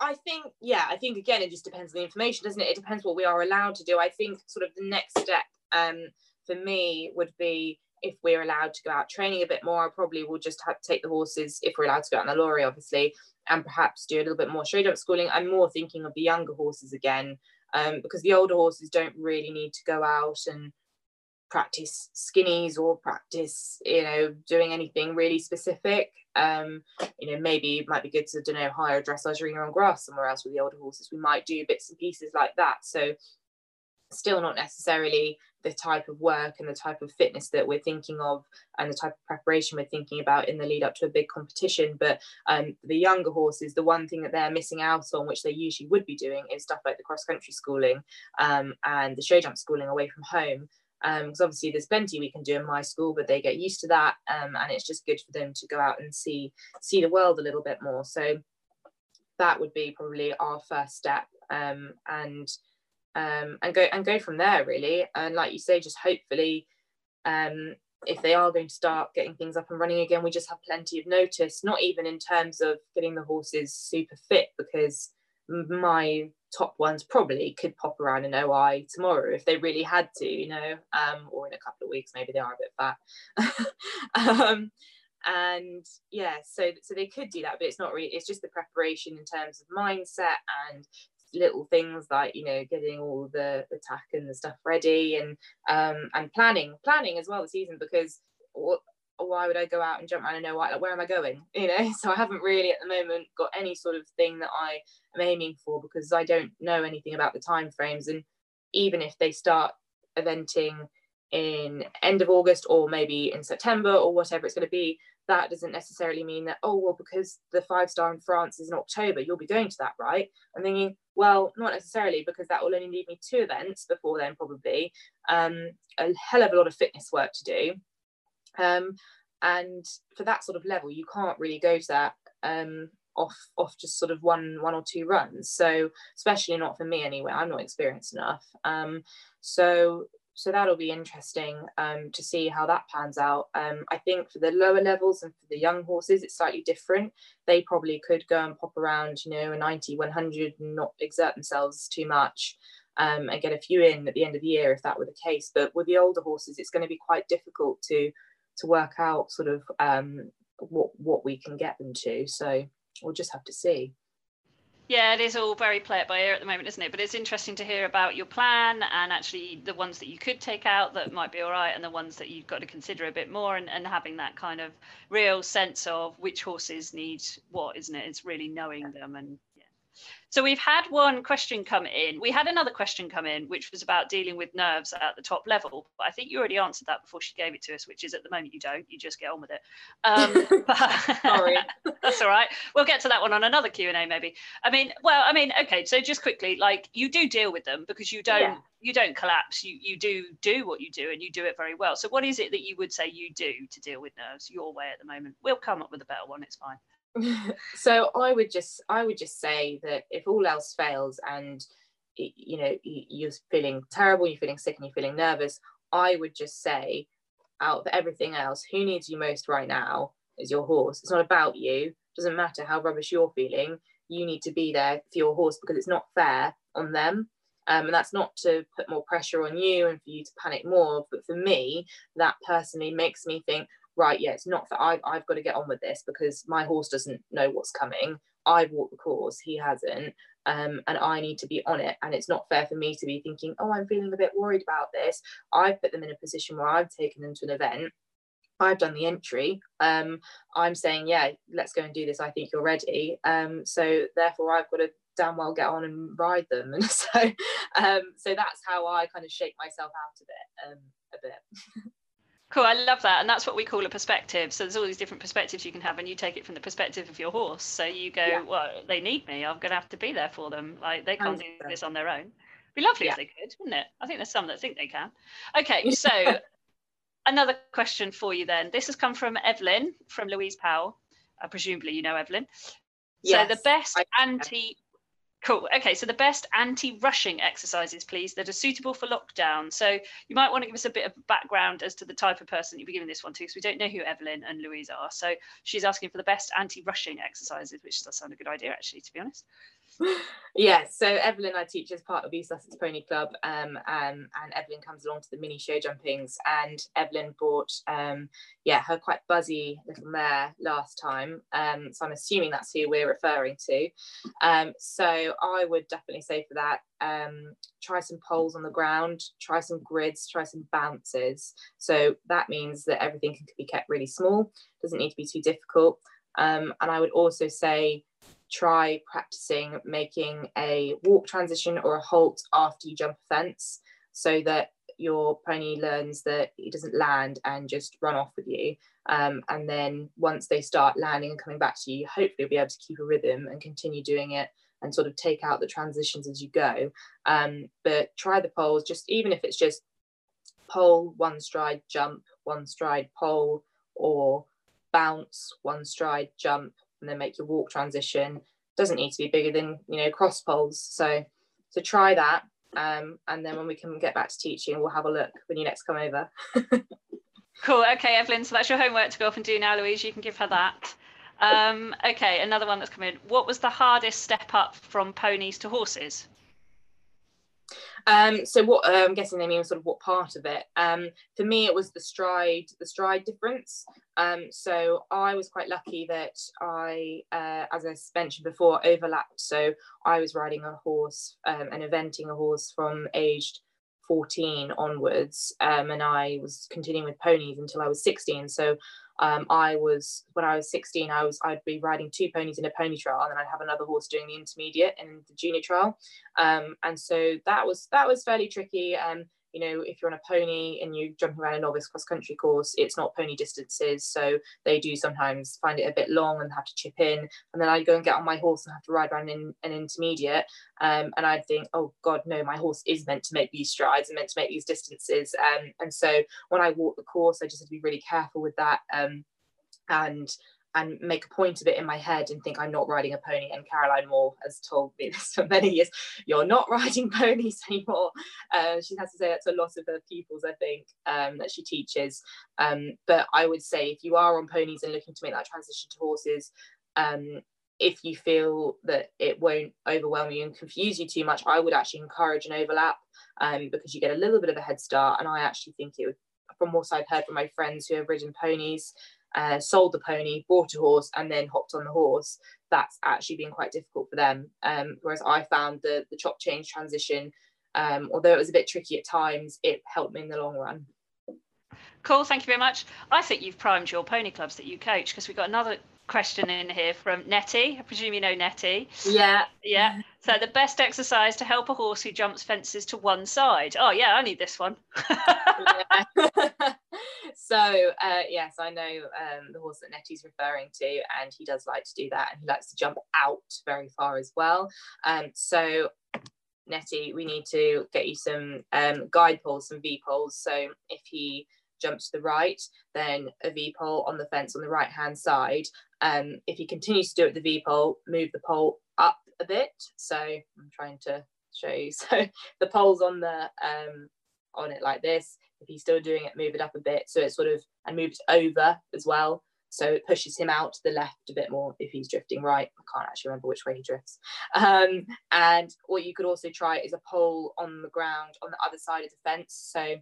I think, yeah, I think again, it just depends on the information, doesn't it? It depends what we are allowed to do. I think sort of the next step um, for me would be if we're allowed to go out training a bit more, I probably will just have to take the horses if we're allowed to go out on the lorry, obviously, and perhaps do a little bit more show jump schooling. I'm more thinking of the younger horses again, um, because the older horses don't really need to go out and practice skinnies or practice, you know, doing anything really specific. Um, you know, maybe it might be good to, don't know, hire a dressage arena on grass somewhere else with the older horses. We might do bits and pieces like that. So still not necessarily the type of work and the type of fitness that we're thinking of and the type of preparation we're thinking about in the lead up to a big competition. But um, the younger horses the one thing that they're missing out on which they usually would be doing is stuff like the cross country schooling um, and the show jump schooling away from home. Because um, obviously there's plenty we can do in my school but they get used to that um, and it's just good for them to go out and see see the world a little bit more. So that would be probably our first step um, and um, and go and go from there really. And like you say just hopefully um, if they are going to start getting things up and running again we just have plenty of notice not even in terms of getting the horses super fit because my top ones probably could pop around an OI tomorrow if they really had to you know um, or in a couple of weeks maybe they are a bit fat. Um, and yeah so so they could do that but it's not really it's just the preparation in terms of mindset and little things like you know getting all the the tack and the stuff ready and um and planning planning as well the season because what why would I go out and jump around and know why, like, where am I going? You know, so I haven't really at the moment got any sort of thing that I am aiming for because I don't know anything about the time frames. And even if they start eventing in end of August or maybe in September or whatever it's going to be, that doesn't necessarily mean that, oh, well, because the five star in France is in October, you'll be going to that, right? I'm thinking, well, not necessarily, because that will only leave me two events before then, probably. Um, a hell of a lot of fitness work to do. Um, and for that sort of level, you can't really go to that um, off off just sort of one one or two runs. So especially not for me anyway. I'm not experienced enough. Um, so so that'll be interesting um, to see how that pans out. Um, I think for the lower levels and for the young horses, it's slightly different. They probably could go and pop around, you know, a 90, 100 and not exert themselves too much um, and get a few in at the end of the year if that were the case. But with the older horses, it's going to be quite difficult to to work out sort of um, what what we can get them to. So we'll just have to see. Yeah, it is all very play it by ear at the moment, isn't it? But it's interesting to hear about your plan and actually the ones that you could take out that might be all right and the ones that you've got to consider a bit more and, and having that kind of real sense of which horses need what, isn't it? It's really knowing them and so we've had one question come in. We had another question come in, which was about dealing with nerves at the top level. But I think you already answered that before she gave it to us, which is at the moment you don't. You just get on with it. Um, Sorry, that's all right. We'll get to that one on another Q and A maybe. I mean, well, I mean, okay. So just quickly, like you do deal with them because you don't. Yeah. You don't collapse. You you do do what you do, and you do it very well. So, what is it that you would say you do to deal with nerves your way at the moment? We'll come up with a better one. It's fine. so I would just I would just say that if all else fails and you know you're feeling terrible, you're feeling sick, and you're feeling nervous, I would just say out of everything else, who needs you most right now is your horse. It's not about you. It doesn't matter how rubbish you're feeling. You need to be there for your horse because it's not fair on them. Um, and that's not to put more pressure on you and for you to panic more, but for me, that personally makes me think, right, yeah, it's not that I've, I've got to get on with this because my horse doesn't know what's coming. I've walked the course, he hasn't, um, and I need to be on it. And it's not fair for me to be thinking, oh, I'm feeling a bit worried about this. I've put them in a position where I've taken them to an event. I've done the entry. Um, I'm saying, yeah, let's go and do this. I think you're ready. Um, so therefore, I've got to damn well get on and ride them. And so, um, so that's how I kind of shake myself out of it um, a bit. Cool, I love that. And that's what we call a perspective. So there's all these different perspectives you can have, and you take it from the perspective of your horse. So you go, yeah. well, they need me. I'm going to have to be there for them. Like they can't do this on their own. It'd be lovely yeah. if they could, wouldn't it? I think there's some that think they can. Okay, so another question for you then. This has come from Evelyn from Louise Powell. Uh, presumably, you know Evelyn. Yes, so the best anti Cool. Okay, so the best anti-rushing exercises, please, that are suitable for lockdown. So you might want to give us a bit of background as to the type of person you'll be giving this one to, because we don't know who Evelyn and Louise are. So she's asking for the best anti-rushing exercises, which does sound a good idea, actually, to be honest yeah, so Evelyn I teach as part of East Sussex Pony Club, um, um, and Evelyn comes along to the mini show jumpings, and Evelyn bought, um, yeah, her quite buzzy little mare last time, um, so I'm assuming that's who we're referring to. Um, so I would definitely say for that, um, try some poles on the ground, try some grids, try some bounces. So that means that everything can be kept really small, doesn't need to be too difficult. And I would also say try practicing making a walk transition or a halt after you jump a fence so that your pony learns that it doesn't land and just run off with you. Um, and then once they start landing and coming back to you, hopefully you'll be able to keep a rhythm and continue doing it and sort of take out the transitions as you go. Um, but try the poles, just even if it's just pole, one stride, jump, one stride, pole, or bounce, one stride, jump, and then make your walk transition. Doesn't need to be bigger than you know cross poles. So so try that. Um, and then when we can get back to teaching, we'll have a look when you next come over. cool. Okay, Evelyn. So that's your homework to go off and do now, Louise. You can give her that. Um, okay, another one that's come in. What was the hardest step up from ponies to horses? Um, so what uh, I'm guessing they mean sort of what part of it. Um, for me, it was the stride, the stride difference. Um, so I was quite lucky that I, uh, as I mentioned before, overlapped. So I was riding a horse um, and eventing a horse from aged 14 onwards, um, and I was continuing with ponies until I was 16. So um, I was when I was 16, I was I'd be riding two ponies in a pony trial, and then I'd have another horse doing the intermediate and the junior trial, um, and so that was that was fairly tricky. Um, you know, if you're on a pony and you're jumping around a novice cross country course, it's not pony distances. So they do sometimes find it a bit long and have to chip in. And then I'd go and get on my horse and have to ride around in an intermediate. Um, and I'd think, oh God, no, my horse is meant to make these strides and meant to make these distances. Um, and so when I walk the course, I just had to be really careful with that. Um, and and make a point of it in my head and think I'm not riding a pony. And Caroline Moore has told me this for many years you're not riding ponies anymore. Uh, she has to say that to a lot of her pupils, I think, um, that she teaches. Um, but I would say if you are on ponies and looking to make that transition to horses, um, if you feel that it won't overwhelm you and confuse you too much, I would actually encourage an overlap um, because you get a little bit of a head start. And I actually think it would, from what I've heard from my friends who have ridden ponies, uh, sold the pony, bought a horse, and then hopped on the horse, that's actually been quite difficult for them. Um, whereas I found the the chop change transition, um, although it was a bit tricky at times, it helped me in the long run. Cool, thank you very much. I think you've primed your pony clubs that you coach because we've got another question in here from Nettie. I presume you know Nettie. Yeah. Yeah. So the best exercise to help a horse who jumps fences to one side. Oh yeah, I need this one. so uh, yes, I know um, the horse that Nettie's referring to, and he does like to do that, and he likes to jump out very far as well. Um, so Nettie, we need to get you some um, guide poles, some V poles. So if he jumps to the right, then a V pole on the fence on the right hand side. Um, if he continues to do it the V pole, move the pole up a bit. So I'm trying to show you. So the pole's on the um, on it like this. If he's still doing it, move it up a bit. So it sort of and moves over as well. So it pushes him out to the left a bit more if he's drifting right. I can't actually remember which way he drifts. Um, and what you could also try is a pole on the ground on the other side of the fence. So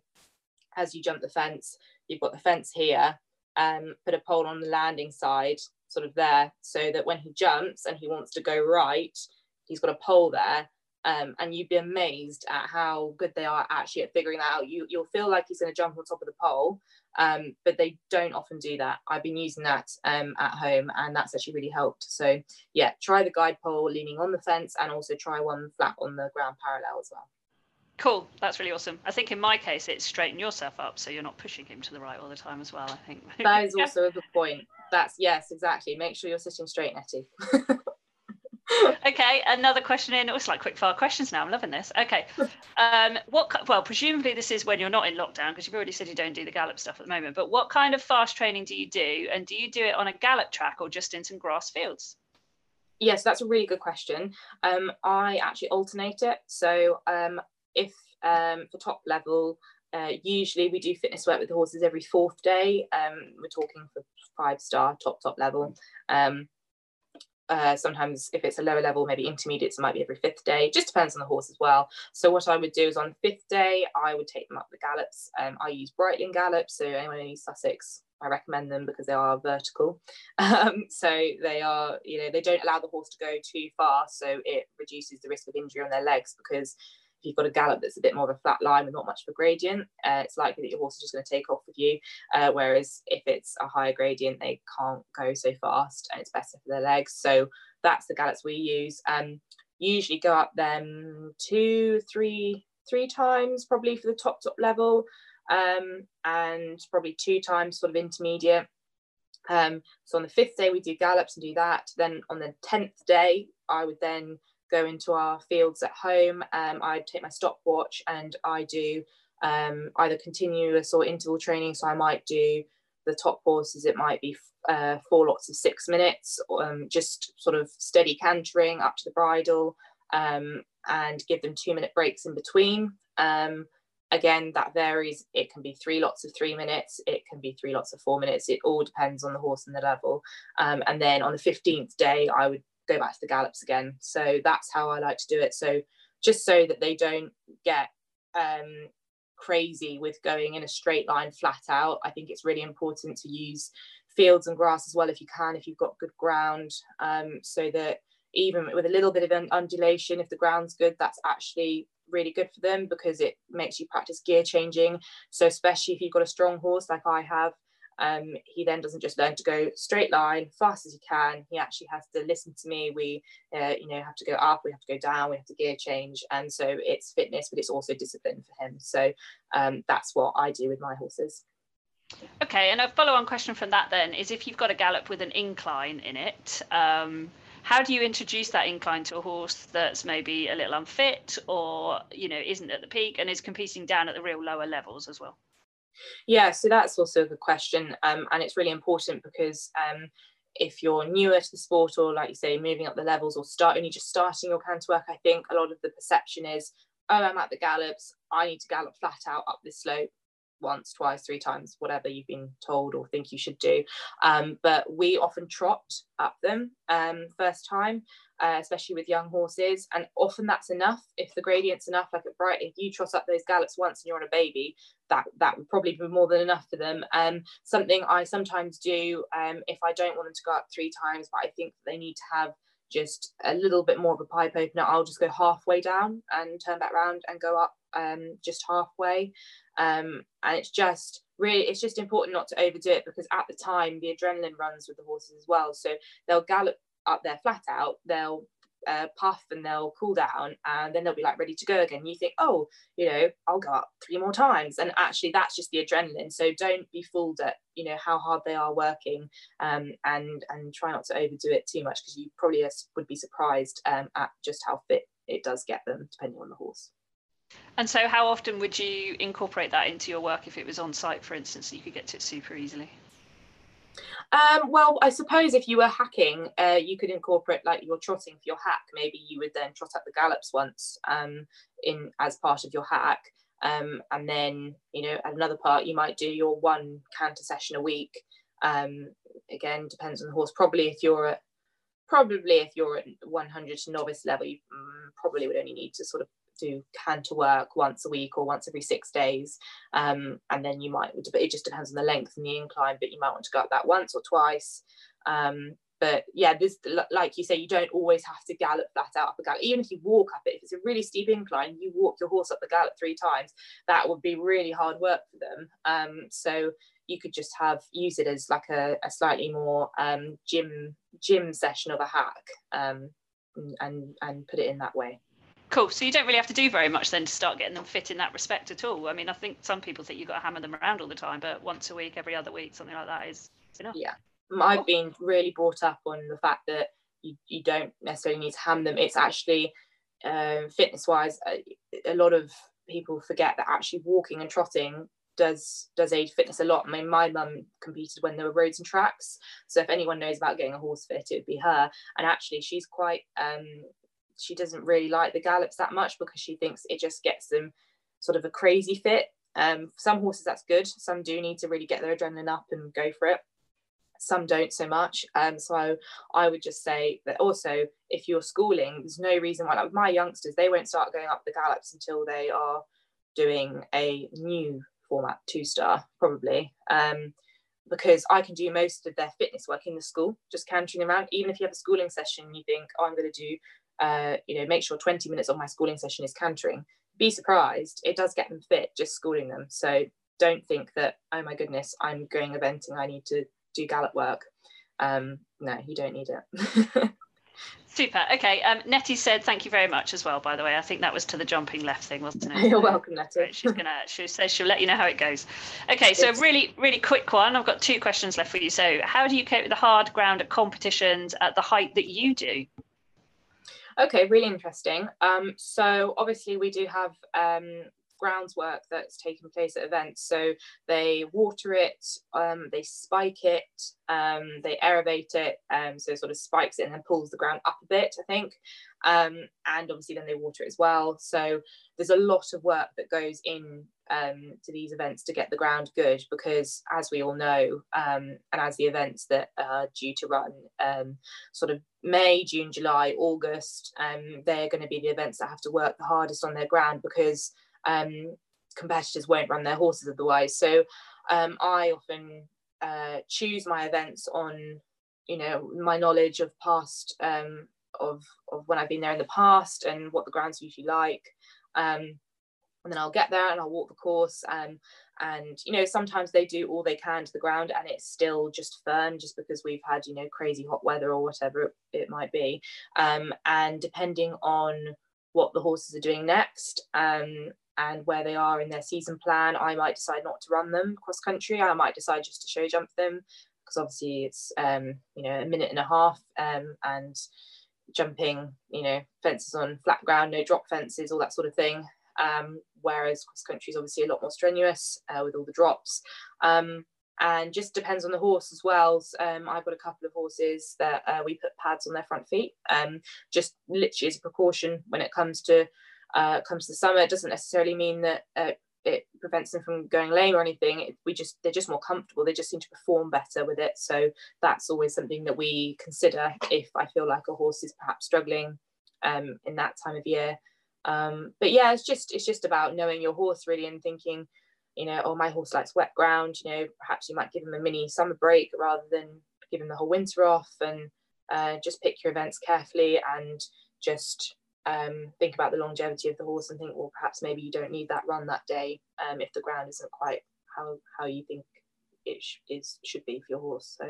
as you jump the fence, you've got the fence here, um, put a pole on the landing side, sort of there, so that when he jumps and he wants to go right, he's got a pole there. Um, and you'd be amazed at how good they are actually at figuring that out. You, you'll feel like he's going to jump on top of the pole, um, but they don't often do that. I've been using that um, at home, and that's actually really helped. So yeah, try the guide pole leaning on the fence, and also try one flat on the ground parallel as well. Cool, that's really awesome. I think in my case, it's straighten yourself up so you're not pushing him to the right all the time as well. I think that is also a good point. That's yes, exactly. Make sure you're sitting straight, Nettie. okay, another question in. Oh, it's like quick fire questions now. I'm loving this. Okay, um, what? Well, presumably this is when you're not in lockdown because you've already said you don't do the gallop stuff at the moment. But what kind of fast training do you do, and do you do it on a gallop track or just in some grass fields? Yes, that's a really good question. Um, I actually alternate it. So um, if um, for top level, uh, usually we do fitness work with the horses every fourth day. Um, we're talking for five star, top, top level. Um, uh, sometimes if it's a lower level, maybe intermediates, it might be every fifth day. Just depends on the horse as well. So what I would do is on fifth day, I would take them up the gallops. Um, I use Brightling gallops. So anyone in East Sussex, I recommend them because they are vertical. Um, so they are, you know, they don't allow the horse to go too fast. So it reduces the risk of injury on their legs because if you've got a gallop that's a bit more of a flat line with not much of a gradient, uh, it's likely that your horse is just going to take off with you. Uh, whereas if it's a higher gradient, they can't go so fast and it's better for their legs. So that's the gallops we use. Um, usually go up them two, three, three times probably for the top top level, um, and probably two times sort of intermediate. Um, so on the fifth day we do gallops and do that. Then on the tenth day I would then go into our fields at home. Um, I take my stopwatch and I do um, either continuous or interval training. So I might do the top horses, it might be uh, four lots of six minutes, um, just sort of steady cantering up to the bridle um, and give them two minute breaks in between. Um, again, that varies. It can be three lots of three minutes, it can be three lots of four minutes. It all depends on the horse and the level. Um, and then on the 15th day, I would go back to the gallops again. So that's how I like to do it. So just so that they don't get um, crazy with going in a straight line flat out, I think it's really important to use fields and grass as well if you can, if you've got good ground, um, so that even with a little bit of an undulation, if the ground's good, that's actually really good for them because it makes you practice gear changing. So especially if you've got a strong horse like I have, um, he then doesn't just learn to go straight line fast as he can. He actually has to listen to me. We uh, you know have to go up we have to go down we have to gear change. And so it's fitness but it's also discipline for him. So um, that's what i do with my horses. Okay and a follow-on question from that then is if you've got a gallop with an incline in it um, how do you introduce that incline to a horse that's maybe a little unfit or you know isn't at the peak and is competing down at the real lower levels as well yeah, so that's also a good question. Um, and it's really important because um, if you're newer to the sport or like you say, moving up the levels or start only just starting your canter work, I think a lot of the perception is, oh, I'm at the gallops, I need to gallop flat out up this slope once, twice, three times, whatever you've been told or think you should do. Um, but we often trot up them um, first time, uh, especially with young horses. And often that's enough. If the gradient's enough, like at Bright, if you trot up those gallops once and you're on a baby, that, that would probably be more than enough for them. Um, something I sometimes do um, if I don't want them to go up three times, but I think they need to have just a little bit more of a pipe opener, I'll just go halfway down and turn back around and go up um, just halfway. Um, and it's just really, it's just important not to overdo it because at the time the adrenaline runs with the horses as well. So they'll gallop up there flat out, they'll uh, puff and they'll cool down and then they'll be like ready to go again. You think, oh, you know, I'll go up three more times. And actually, that's just the adrenaline. So don't be fooled at, you know, how hard they are working um, and, and try not to overdo it too much because you probably would be surprised um, at just how fit it does get them, depending on the horse. And so, how often would you incorporate that into your work if it was on site, for instance, so you could get to it super easily? Um, well, I suppose if you were hacking, uh, you could incorporate like your trotting for your hack. Maybe you would then trot up the gallops once um, in as part of your hack, um, and then you know at another part you might do your one canter session a week. Um, again depends on the horse probably if you're at probably if you're at 100 to novice level you mm, probably would only need to sort of do canter work once a week or once every six days um, and then you might it just depends on the length and the incline but you might want to go up that once or twice. Um, but yeah this like you say you don't always have to gallop flat out up a gallop. Even if you walk up it if it's a really steep incline you walk your horse up the gallop three times that would be really hard work for them. Um, so you could just have use it as like a, a slightly more um, gym gym session of a hack um, and and put it in that way Cool. So you don't really have to do very much then to start getting them fit in that respect at all. I mean, I think some people think you've got to hammer them around all the time, but once a week, every other week, something like that is enough. Yeah. I've been really brought up on the fact that you, you don't necessarily need to ham them. It's actually uh, fitness wise, a, a, lot of people forget that actually walking and trotting does does aid fitness a lot. I mean, my mum competed when there were roads and tracks, so if anyone knows about getting a horse fit, it would be her. And actually, she's quite um, she doesn't really like the gallops that much because she thinks it just gets them sort of a crazy fit. Um, some horses that's good. Some do need to really get their adrenaline up and go for it some don't so much. Um, so I, would just say that also if you're schooling, there's no reason why like my youngsters they won't start going up the gallops until they are doing a new format two star probably. Um, because I can do most of their fitness work in the school, just cantering around. Even if you have a schooling session, you think, oh, I'm going to do, uh, you know, make sure 20 minutes of my schooling session is cantering. Be surprised, it does get them fit just schooling them. So don't think that, oh my goodness, I'm going eventing, I need to do gallop work. Um, no, you don't need it. Super. Okay. Um, Nettie said thank you very much as well. By the way, I think that was to the jumping left thing, wasn't it? You're welcome, Nettie. She's gonna. She says she'll let you know how it goes. Okay. So really, really quick one. I've got two questions left for you. So, how do you cope with the hard ground at competitions at the height that you do? Okay, really interesting. Um, so obviously we do have um, grounds work that's taking place at events. So they water it, um, they spike it, um, they aerate it, um, so sort of spikes it and then pulls the ground up a bit, I think. Um, and obviously then they water it as well. So there's a lot of work that goes in um, to these events to get the ground good because as we all know um, and as the events that are due to run um, sort of may june july august um, they're going to be the events that have to work the hardest on their ground because um, competitors won't run their horses otherwise. So um, I often uh, choose my events on, you know, my knowledge of past of of when I've been there in the past and what the ground's usually like. Um, and then I'll get there and I'll walk the course. Um, and you know, sometimes they do all they can to the ground and it's still just firm, just because we've had you know crazy hot weather or whatever it, it might be. Um, and depending on what the horses are doing next, um, and where they are in their season plan. I might decide not to run them cross country. I might decide just to show jump them because obviously it's um, you know a minute and a half um, and jumping you know fences on flat ground, no drop fences, all that sort of thing. Um, whereas cross country is obviously a lot more strenuous uh, with all the drops. Um, and just depends on the horse as well. Um, I've got a couple of horses that uh, we put pads on their front feet, um, just literally as a precaution when it comes to uh, comes to the summer. It doesn't necessarily mean that uh, it prevents them from going lame or anything. We just they're just more comfortable. They just seem to perform better with it. So that's always something that we consider if I feel like a horse is perhaps struggling um, in that time of year. Um, but yeah, it's just it's just about knowing your horse really and thinking, you know, oh my horse likes wet ground. You know, perhaps you might give him a mini summer break rather than give him the whole winter off, and uh, just pick your events carefully and just um, think about the longevity of the horse and think, well, perhaps maybe you don't need that run that day um, if the ground isn't quite how how you think it sh- is should be for your horse. So.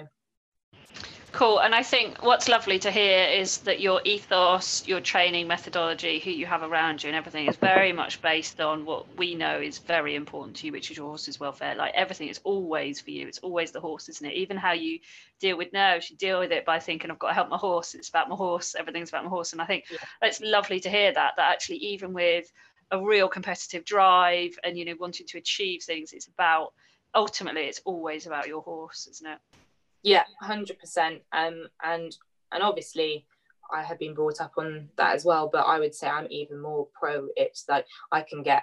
Cool. And I think what's lovely to hear is that your ethos, your training methodology, who you have around you, and everything is very much based on what we know is very important to you, which is your horse's welfare. Like everything is always for you. It's always the horse, isn't it? Even how you deal with nerves, you deal with it by thinking, I've got to help my horse. It's about my horse. Everything's about my horse. And I think yeah. it's lovely to hear that, that actually, even with a real competitive drive and, you know, wanting to achieve things, it's about ultimately, it's always about your horse, isn't it? Yeah, hundred percent. Um, and and obviously, I have been brought up on that as well. But I would say I'm even more pro it. Like I can get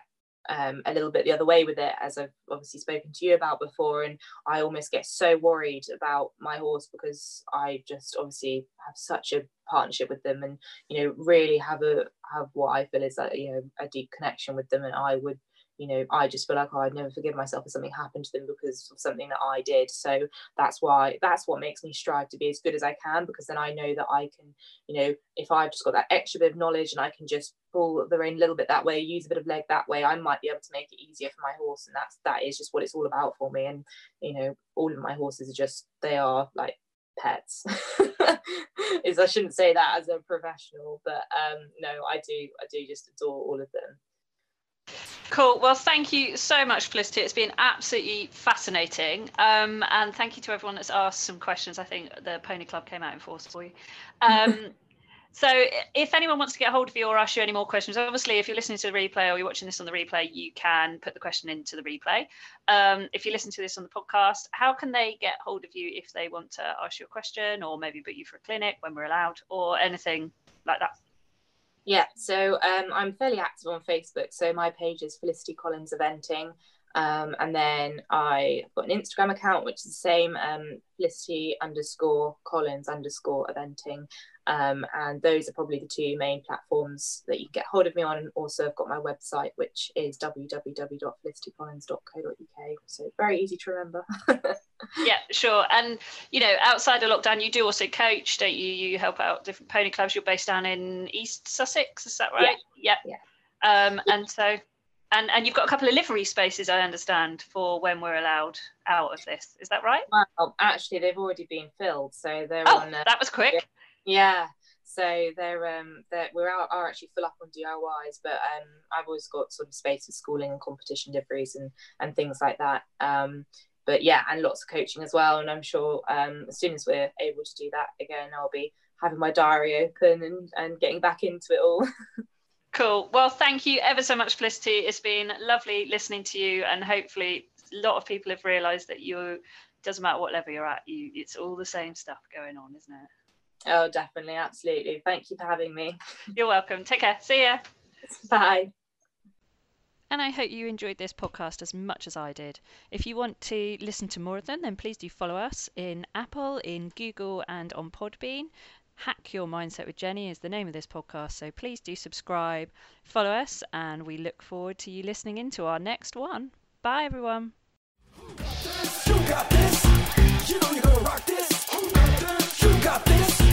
um, a little bit the other way with it, as I've obviously spoken to you about before. And I almost get so worried about my horse because I just obviously have such a partnership with them, and you know, really have a have what I feel is that you know a deep connection with them, and I would you know i just feel like oh, i'd never forgive myself if something happened to them because of something that i did. So that's why that's what makes me strive to be as good as i can because then i know that i can you know if i've just got that extra bit of knowledge and i can just pull the rein a little bit that way use a bit of leg that way i might be able to make it easier for my horse. And that's that is just what it's all about for me. And you know all of my horses are just they are like pets. Is i shouldn't say that as a professional but um no i do i do just adore all of them Cool. Well, thank you so much, Felicity. It's been absolutely fascinating. Um, and thank you to everyone that's asked some questions. I think the Pony Club came out in force for you. Um, so, if anyone wants to get hold of you or ask you any more questions, obviously, if you're listening to the replay or you're watching this on the replay, you can put the question into the replay. Um, if you listen to this on the podcast, how can they get hold of you if they want to ask you a question or maybe book you for a clinic when we're allowed or anything like that? Yeah, so um, I'm fairly active on Facebook. So my page is Felicity Collins Eventing. Um, and then I've got an Instagram account, which is the same, um, Felicity underscore Collins underscore eventing. Um, and those are probably the two main platforms that you can get hold of me on. And also, I've got my website, which is www.felicitycollins.co.uk. So very easy to remember. yeah, sure. And you know, outside of lockdown, you do also coach, don't you? You help out different pony clubs. You're based down in East Sussex, is that right? Yeah. Yeah. yeah. Um, and so and and you've got a couple of livery spaces, I understand, for when we're allowed out of this. Is that right? Well, actually, they've already been filled, so they're oh, on. Uh, that was quick. Yeah. So they're um they're, we're out, are actually full up on DIYs, but um I've always got sort of space for schooling and competition liveries and and things like that. Um, but yeah, and lots of coaching as well. And I'm sure um as soon as we're able to do that again, I'll be having my diary open and and getting back into it all. Cool. Well, thank you ever so much, Felicity. It's been lovely listening to you, and hopefully, a lot of people have realised that you doesn't matter what level you're at, you it's all the same stuff going on, isn't it? Oh, definitely, absolutely. Thank you for having me. You're welcome. Take care. See ya. Bye. And I hope you enjoyed this podcast as much as I did. If you want to listen to more of them, then please do follow us in Apple, in Google, and on Podbean. Hack Your Mindset with Jenny is the name of this podcast. So please do subscribe, follow us, and we look forward to you listening into our next one. Bye, everyone. You got this. You know you're gonna rock this. You got this.